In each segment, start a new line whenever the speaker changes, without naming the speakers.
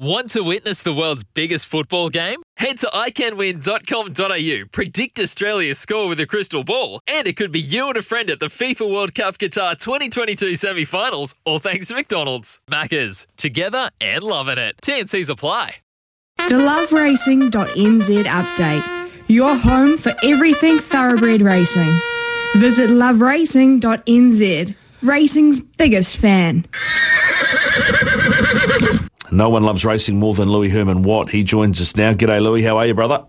Want to witness the world's biggest football game? Head to iCanWin.com.au, predict Australia's score with a crystal ball, and it could be you and a friend at the FIFA World Cup Qatar 2022 semi finals, all thanks to McDonald's. Maccas, together and loving it. TNC's apply.
The loveracing.nz update. Your home for everything thoroughbred racing. Visit loveracing.nz. Racing's biggest fan.
No one loves racing more than Louis Herman Watt. He joins us now. G'day, Louis. How are you, brother?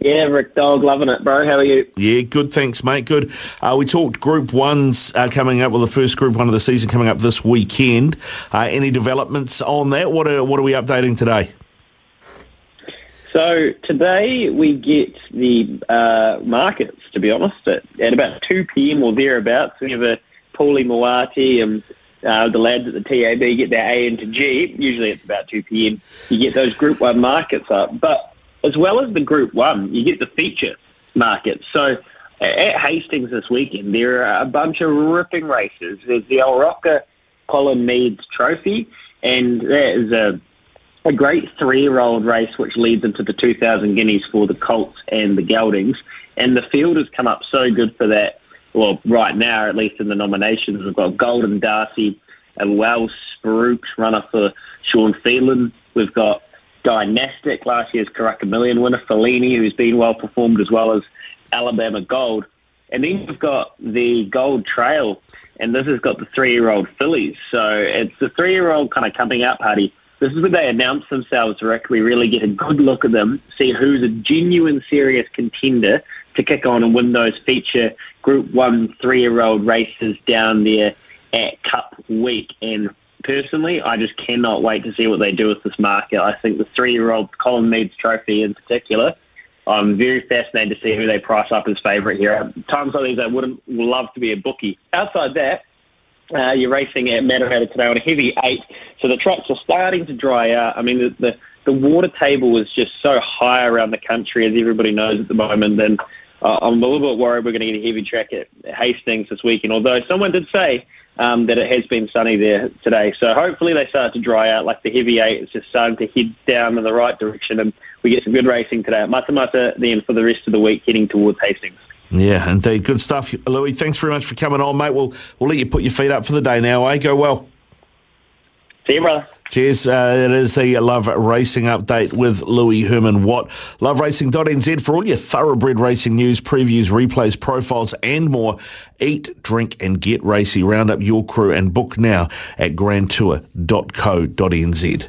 Yeah, Rick Dog, loving it, bro. How are you?
Yeah, good. Thanks, mate. Good. Uh, we talked Group Ones uh, coming up. Well, the first Group One of the season coming up this weekend. Uh, any developments on that? What are What are we updating today?
So today we get the uh, markets. To be honest, at, at about two pm or thereabouts, we have a Paulie Moati and uh, the lads at the TAB get their A into G. Usually it's about 2 p.m. You get those Group 1 markets up. But as well as the Group 1, you get the feature markets. So at Hastings this weekend, there are a bunch of ripping races. There's the Rocker Colin Meads Trophy, and that is a, a great three-year-old race which leads into the 2,000 guineas for the Colts and the Geldings. And the field has come up so good for that well, right now, at least in the nominations, we've got Golden Darcy, a Wells Spruce runner for Sean Phelan. We've got Dynastic, last year's Karaka Million winner, Fellini, who's been well performed, as well as Alabama Gold. And then we've got the Gold Trail, and this has got the three-year-old fillies. So it's the three-year-old kind of coming out party. This is where they announce themselves directly, really get a good look at them, see who's a genuine, serious contender to kick on and win those feature Group 1 three-year-old races down there at Cup Week. And personally, I just cannot wait to see what they do with this market. I think the three-year-old Colin Meads Trophy in particular, I'm very fascinated to see who they price up as favourite here. Times like these, I wouldn't love to be a bookie. Outside that, uh, you're racing at Matamata today on a heavy eight, so the tracks are starting to dry out. I mean, the, the, the water table is just so high around the country, as everybody knows at the moment, and uh, I'm a little bit worried we're going to get a heavy track at Hastings this weekend, although someone did say um, that it has been sunny there today. So hopefully they start to dry out, like the heavy eight is just starting to head down in the right direction, and we get some good racing today at Matamata then for the rest of the week heading towards Hastings.
Yeah, indeed. Good stuff, Louis. Thanks very much for coming on, mate. We'll, we'll let you put your feet up for the day now, eh? Go well.
See you, brother.
Cheers. Uh, it is the Love Racing update with Louis Herman Watt. LoveRacing.nz for all your thoroughbred racing news, previews, replays, profiles, and more. Eat, drink, and get racy. Round up your crew and book now at grandtour.co.nz.